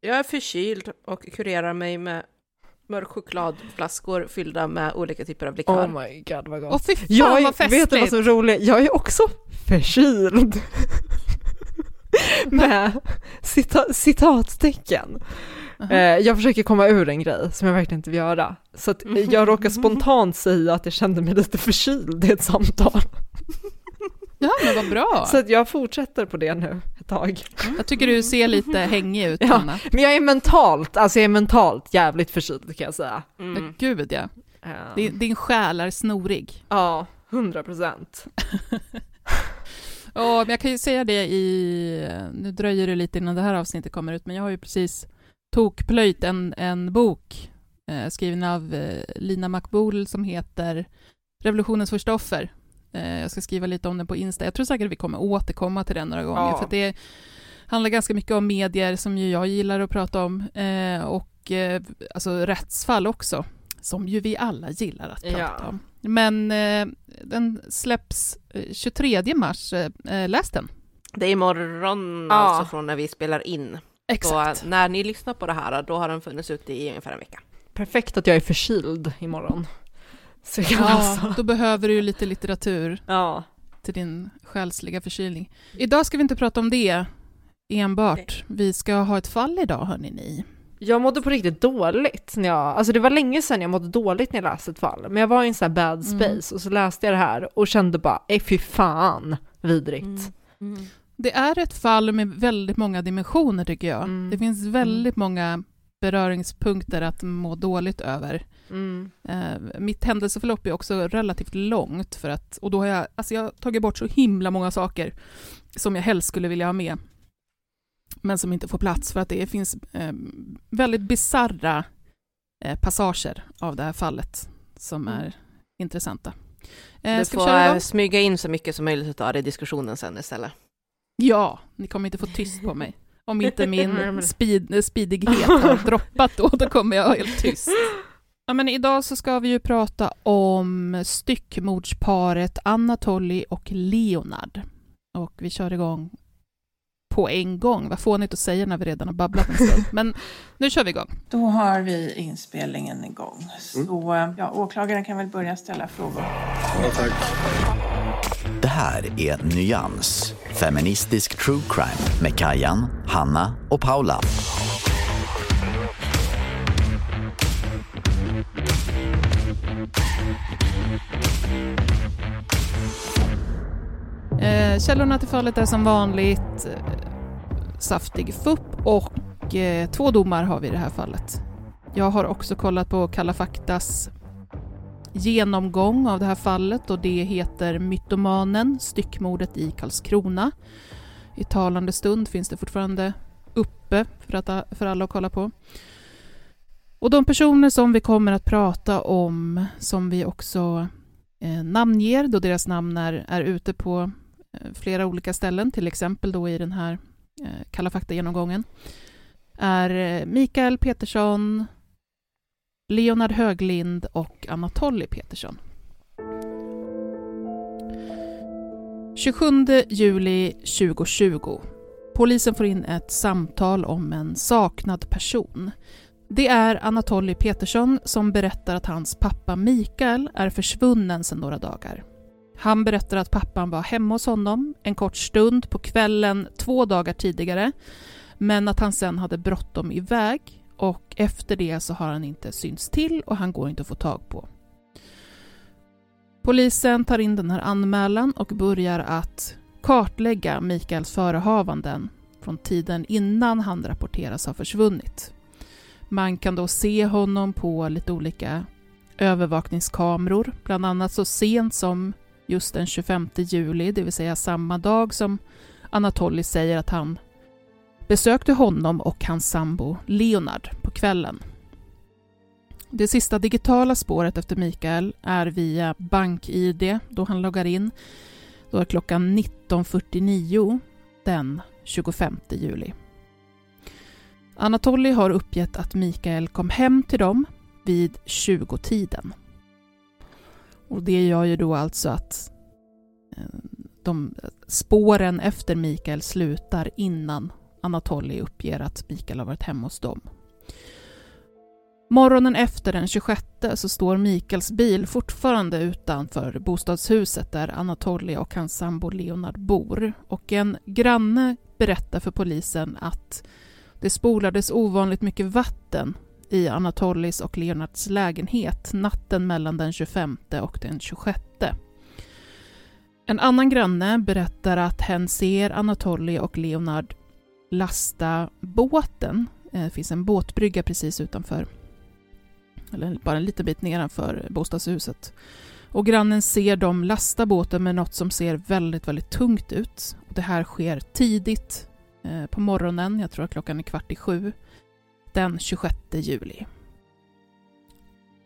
Jag är förkyld och kurerar mig med mörk chokladflaskor fyllda med olika typer av likör. Oh my god vad gott. Åh fy fan jag är, vad festligt! vet du vad som är roligt? Jag är också förkyld. med cita citattecken. Aha. Eh, jag försöker komma ur en grej som jag verkligen inte vill göra. Så jag råkar spontant säga att jag kände mig lite förkyld i ett samtal. Men vad bra! Så att jag fortsätter på det nu ett tag. Jag tycker du ser lite hängig ut Ja. Anna. Men jag är mentalt, alltså jag är mentalt jävligt förkyld kan jag säga. Mm. Ja, Gud ja. Eh, Din, din själ är snorig. Ja, hundra procent. Ja, men jag kan ju säga det i... Nu dröjer det lite innan det här avsnittet kommer ut, men jag har ju precis tokplöjt en, en bok eh, skriven av eh, Lina Makboul som heter Revolutionens första offer. Eh, jag ska skriva lite om den på Insta. Jag tror säkert att vi kommer återkomma till den några gånger, Ja. för att det handlar ganska mycket om medier, som ju jag gillar att prata om, eh, och eh, alltså rättsfall också, som ju vi alla gillar att prata Ja. om. Men den släpps eh, 23 mars. Läs den. Det är imorgon Ja. alltså från när vi spelar in. Exakt. Så när ni lyssnar på det här, då har den funnits ute i ungefär en vecka. Perfekt att jag är förkyld imorgon. Så jag kan Ja, läsa. då behöver du ju lite litteratur Ja. till din själsliga förkylning. Idag ska vi inte prata om det enbart. Vi ska ha ett fall idag, hörni ni. Jag mådde på riktigt dåligt när jag, alltså det var länge sedan jag mådde dåligt när jag läste ett fall, men jag var i en sån här bad Mm. space och så läste jag det här och kände bara, nej fy fan vidrigt. Mm. Det är ett fall med väldigt många dimensioner, tycker jag. Mm. Det finns väldigt många beröringspunkter att må dåligt över. Mm. Eh, mitt händelseförlopp är också relativt långt, för att, och då har jag, alltså jag har tagit bort så himla många saker som jag helst skulle vilja ha med, men som inte får plats, för att det finns eh, väldigt bizarra eh, passager av det här fallet som Mm. är intressanta. Eh, Du får smyga in så mycket som möjligt av det i diskussionen sen istället. Ja, ni kommer inte få tyst på mig. Om inte min speed, speedighet har droppat då, då kommer jag helt tyst. Ja, men idag så ska vi ju prata om styckmordsparet Anatoly och Leonard. Och vi kör igång på en gång. Vad fånigt att säga när vi redan har babblat en stund. Men nu kör vi igång. Då har vi inspelningen igång. Så ja, åklagaren kan väl börja ställa frågor. Ja, tack. Det här är Nyans, feministisk true crime med Kajan, Hanna och Paula. Källorna till fallet är som vanligt eh, saftig FUP och eh, två domar har vi i det här fallet. Jag har också kollat på Kalla faktas genomgång av det här fallet och det heter Mytomanen, styckmordet i Karlskrona. I talande stund finns det fortfarande uppe för, att, för alla att kolla på. Och de personer som vi kommer att prata om, som vi också eh, namnger då deras namn är, är ute på Eh, flera olika ställen, till exempel då i den här eh, Kalla fakta-genomgången, är eh, Mikael Petersson, Leonard Höglind och Anatoly Petersson. 27 juli 2020. Polisen får in ett samtal om en saknad person. Det är Anatoly Petersson som berättar att hans pappa Mikael är försvunnen sedan några dagar. Han berättar att pappan var hemma hos honom en kort stund på kvällen två dagar tidigare, men att han sen hade bråttom iväg och efter det så har han inte synts till och han går inte att få tag på. Polisen tar in den här anmälan och börjar att kartlägga Mikaels förehavanden från tiden innan han rapporteras ha försvunnit. Man kan då se honom på lite olika övervakningskameror, bland annat så sent som just den 25 juli, det vill säga samma dag som Anatoly säger att han besökte honom och hans sambo Leonard på kvällen. Det sista digitala spåret efter Mikael är via BankID då han loggar in. Då är klockan 19.49 den 25 juli. Anatoly har uppgett att Mikael kom hem till dem vid 20-tiden. Och det gör ju då alltså att eh, de spåren efter Mikael slutar innan Anatoly uppger att Mikael har varit hemma hos dem. Morgonen efter den 26 så står Mikaels bil fortfarande utanför bostadshuset där Anatoly och hans sambo Leonard bor. Och en granne berättar för polisen att det spolades ovanligt mycket vatten i Anatolys och Leonards lägenhet natten mellan den 25 och den 26. En annan granne berättar att hen ser Anatoly och Leonard lasta båten. Eh, det finns en båtbrygga precis utanför, eller bara en liten bit nedanför bostadshuset. Och grannen ser dem lasta båten med något som ser väldigt, väldigt tungt ut. Det här sker tidigt eh, på morgonen, jag tror att klockan är kvart i sju, den 26 juli.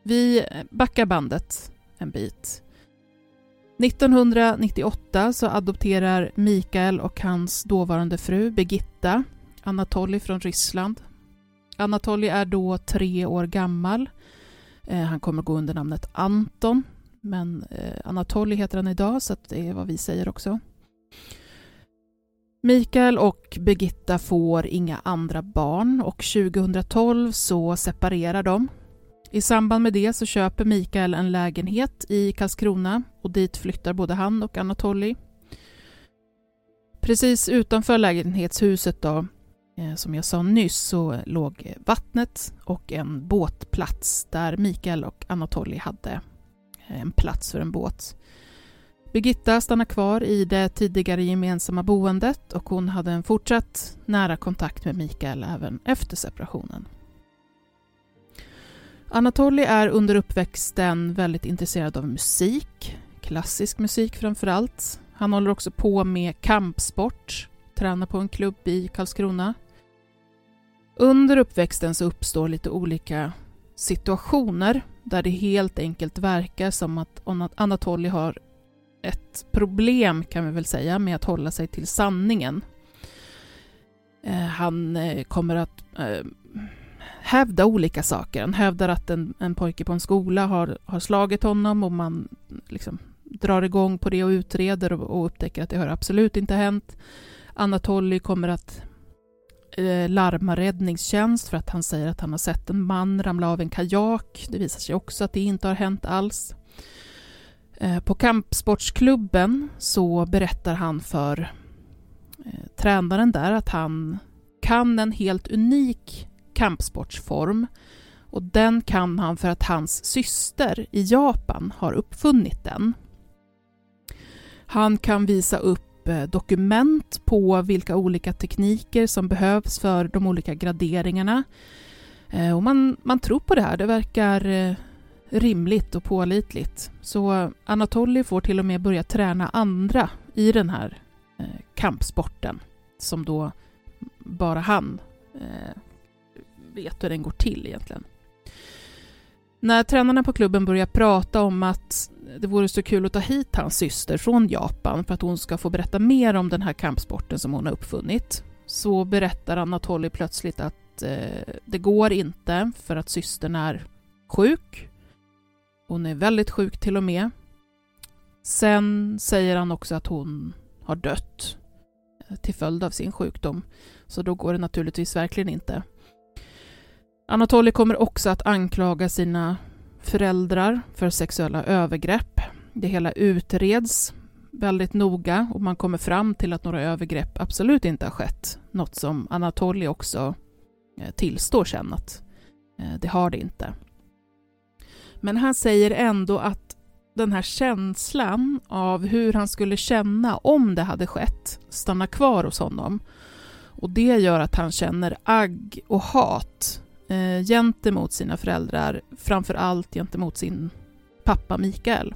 Vi backar bandet en bit 1998 så adopterar Mikael och hans dåvarande fru Birgitta Anatoly från Ryssland. Anatoly är då tre år gammal. Eh, han kommer gå under namnet Anton, men eh, Anatoly heter han idag, så det är vad vi säger också. Mikael och Birgitta får inga andra barn och 2012 så separerar de. I samband med det så köper Mikael en lägenhet i Karlskrona och dit flyttar både han och Anatoly. Precis utanför lägenhetshuset då, eh, som jag sa nyss, så låg vattnet och en båtplats där Mikael och Anatoly hade eh, en plats för en båt. Birgitta stannar kvar i det tidigare gemensamma boendet och hon hade en fortsatt nära kontakt med Mikael även efter separationen. Anatoly är under uppväxten väldigt intresserad av musik, klassisk musik framför allt. Han håller också på med kampsport, tränar på en klubb i Karlskrona. Under uppväxten så uppstår lite olika situationer där det helt enkelt verkar som att Anatoly har ett problem, kan vi väl säga, med att hålla sig till sanningen. Eh, han eh, kommer att eh, hävda olika saker. Han hävdar att en, en pojke på en skola har, har slagit honom och man liksom drar igång på det och utreder och, och upptäcker att det har absolut inte hänt. Anatoly kommer att eh, larma räddningstjänst för att han säger att han har sett en man ramla av en kajak. Det visar sig också att det inte har hänt alls. Eh, på kampsportsklubben så berättar han för eh, tränaren där att han kan en helt unik kampsportsform och den kan han för att hans syster i Japan har uppfunnit den. Han kan visa upp eh, dokument på vilka olika tekniker som behövs för de olika graderingarna. Och man, man tror på det här, det verkar rimligt och pålitligt. Så Anatoly får till och med börja träna andra i den här eh, kampsporten som då bara han eh, vet hur den går till egentligen. När tränarna på klubben börjar prata om att det vore så kul att ta hit hans syster från Japan för att hon ska få berätta mer om den här kampsporten som hon har uppfunnit, så berättar Anatoly plötsligt att eh, det går inte för att systern är sjuk. Hon är väldigt sjuk till och med. Sen säger han också att hon har dött eh, till följd av sin sjukdom, så då går det naturligtvis verkligen inte. Anatoly kommer också att anklaga sina föräldrar för sexuella övergrepp. Det hela utreds väldigt noga och man kommer fram till att några övergrepp absolut inte har skett. Något som Anatoly också eh, tillstår sen att eh, det har det inte. Men han säger ändå att den här känslan av hur han skulle känna om det hade skett stannar kvar hos honom. Och det gör att han känner agg och hat eh, gentemot sina föräldrar, framför allt gentemot sin pappa Mikael.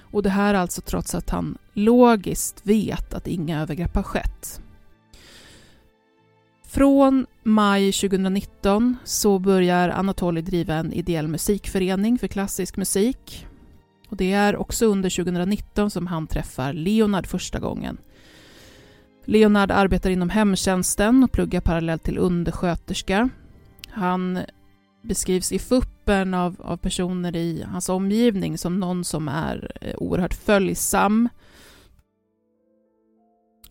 Och det här alltså trots att han logiskt vet att inga övergrepp har skett. Från maj 2019 så börjar Anatoly driva en ideell musikförening för klassisk musik. Och det är också under 2019 som han träffar Leonard första gången. Leonard arbetar inom hemtjänsten och pluggar parallellt till undersköterska han beskrivs i fuppen av, av personer i hans omgivning som någon som är eh, oerhört följsam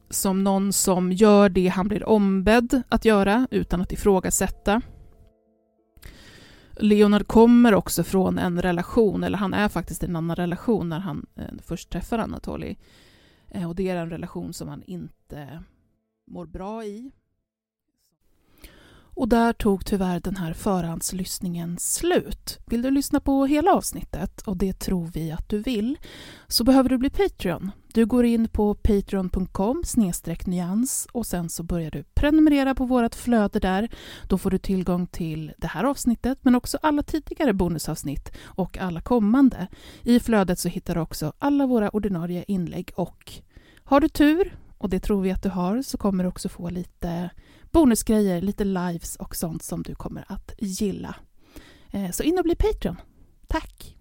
som någon som gör det han blir ombedd att göra utan att ifrågasätta. Leonard kommer också från en relation, eller han är faktiskt i en annan relation när han eh, först träffar Anatoly. Eh, och det är en relation som han inte mår bra i. Och där tog tyvärr den här förhandslyssningen slut. Vill du lyssna på hela avsnittet, och det tror vi att du vill, så behöver du bli Patreon. Du går in på patreon.com nyans och sen så börjar du prenumerera på vårt flöde där. Då får du tillgång till det här avsnittet men också alla tidigare bonusavsnitt och alla kommande. I flödet så hittar du också alla våra ordinarie inlägg och har du tur, och det tror vi att du har, så kommer du också få lite bonusgrejer, lite lives och sånt som du kommer att gilla. Eh, så in och bli Patreon. Tack!